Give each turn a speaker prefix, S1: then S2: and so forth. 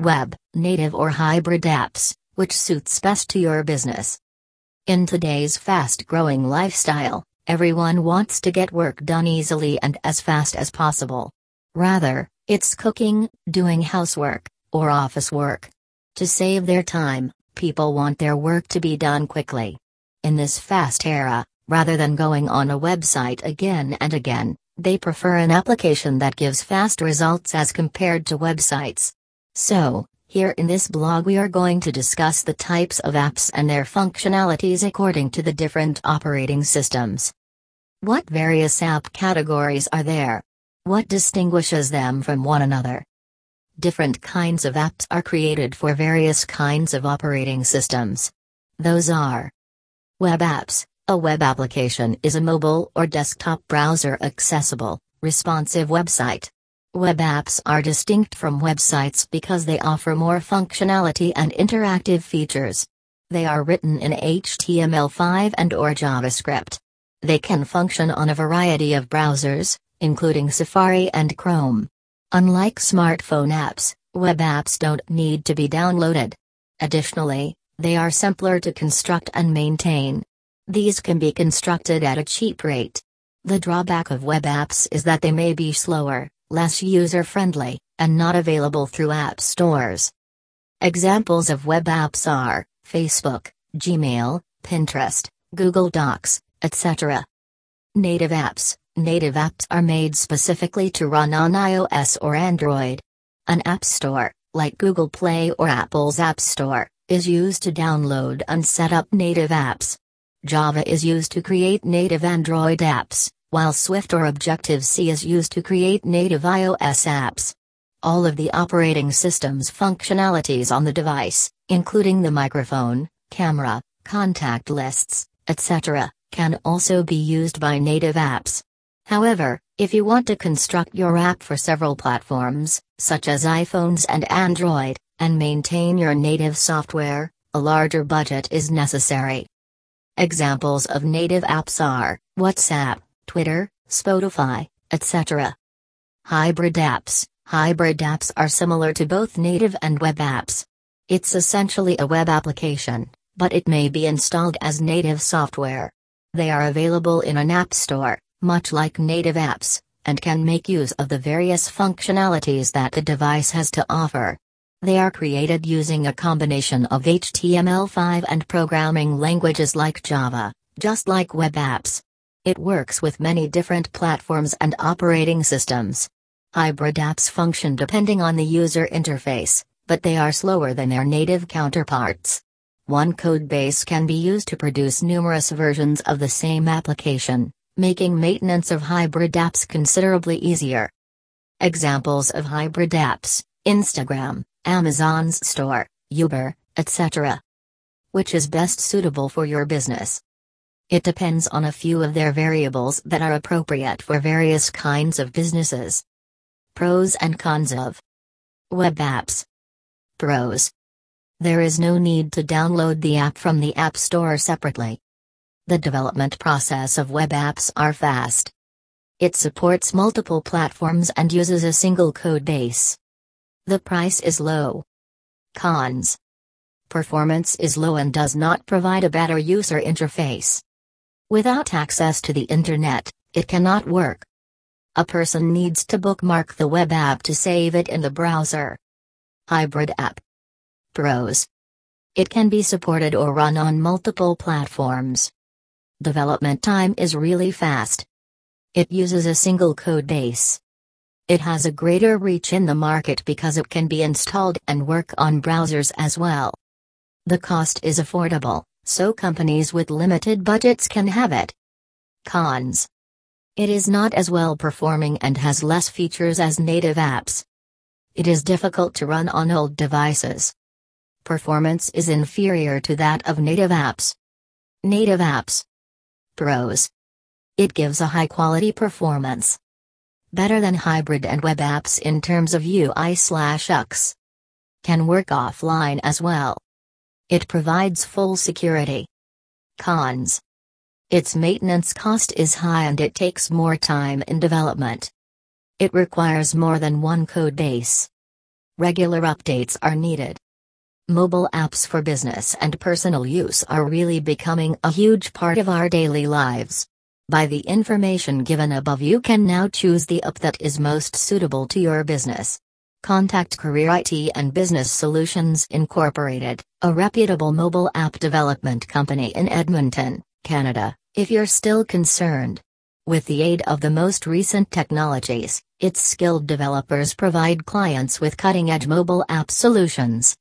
S1: web, native or hybrid apps, which suits best to your business. In today's fast growing lifestyle, everyone wants to get work done easily and as fast as possible. Rather, it's cooking, doing housework, or office work. To save their time, people want their work to be done quickly. In this fast era, rather than going on a website again and again, they prefer an application that gives fast results as compared to websites. So, here in this blog we are going to discuss the types of apps and their functionalities according to the different operating systems. What various app categories are there? What distinguishes them from one another? Different kinds of apps are created for various kinds of operating systems. Those are Web apps. A web application is a mobile or desktop browser accessible, responsive website. Web apps are distinct from websites because they offer more functionality and interactive features. They are written in HTML5 and or JavaScript. They can function on a variety of browsers, including Safari and Chrome. Unlike smartphone apps, web apps don't need to be downloaded. Additionally, they are simpler to construct and maintain. These can be constructed at a cheap rate. The drawback of web apps is that they may be slower, less user friendly, and not available through app stores. Examples of web apps are Facebook, Gmail, Pinterest, Google Docs, etc. Native apps Native apps are made specifically to run on iOS or Android. An app store, like Google Play or Apple's App Store, is used to download and set up native apps. Java is used to create native Android apps, while Swift or Objective-C is used to create native iOS apps. All of the operating system's functionalities on the device, including the microphone, camera, contact lists, etc., can also be used by native apps. However, if you want to construct your app for several platforms, such as iPhones and Android, and maintain your native software, a larger budget is necessary. Examples of native apps are WhatsApp, Twitter, Spotify, etc. Hybrid apps Hybrid apps are similar to both native and web apps. It's essentially a web application, but it may be installed as native software. They are available in an app store, much like native apps, and can make use of the various functionalities that the device has to offer. They are created using a combination of HTML5 and programming languages like Java, just like web apps. It works with many different platforms and operating systems. Hybrid apps function depending on the user interface, but they are slower than their native counterparts. One codebase can be used to produce numerous versions of the same application making maintenance of hybrid apps considerably easier. Examples of hybrid apps Instagram, Amazon's store, Uber, etc. Which is best suitable for your business? It depends on a few of their variables that are appropriate for various kinds of businesses. Pros and cons of web apps. Pros. There is no need to download the app from the App Store separately. The development process of web apps are fast. It supports multiple platforms and uses a single code base. The price is low. Cons. Performance is low and does not provide a better user interface. Without access to the internet, it cannot work. A person needs to bookmark the web app to save it in the browser. Hybrid app. Pros. It can be supported or run on multiple platforms. Development time is really fast. It uses a single code base. It has a greater reach in the market because it can be installed and work on browsers as well. The cost is affordable, so companies with limited budgets can have it. Cons. It is not as well performing and has less features as native apps. It is difficult to run on old devices. Performance is inferior to that of native apps. Native apps Pros. It gives a high quality performance. Better than hybrid and web apps in terms of UI slash UX. Can work offline as well. It provides full security. Cons. Its maintenance cost is high and it takes more time in development. It requires more than one code base. Regular updates are needed. Mobile apps for business and personal use are really becoming a huge part of our daily lives. By the information given above, you can now choose the app that is most suitable to your business. Contact Career IT and Business Solutions Incorporated, a reputable mobile app development company in Edmonton, Canada, if you're still concerned. With the aid of the most recent technologies, its skilled developers provide clients with cutting edge mobile app solutions.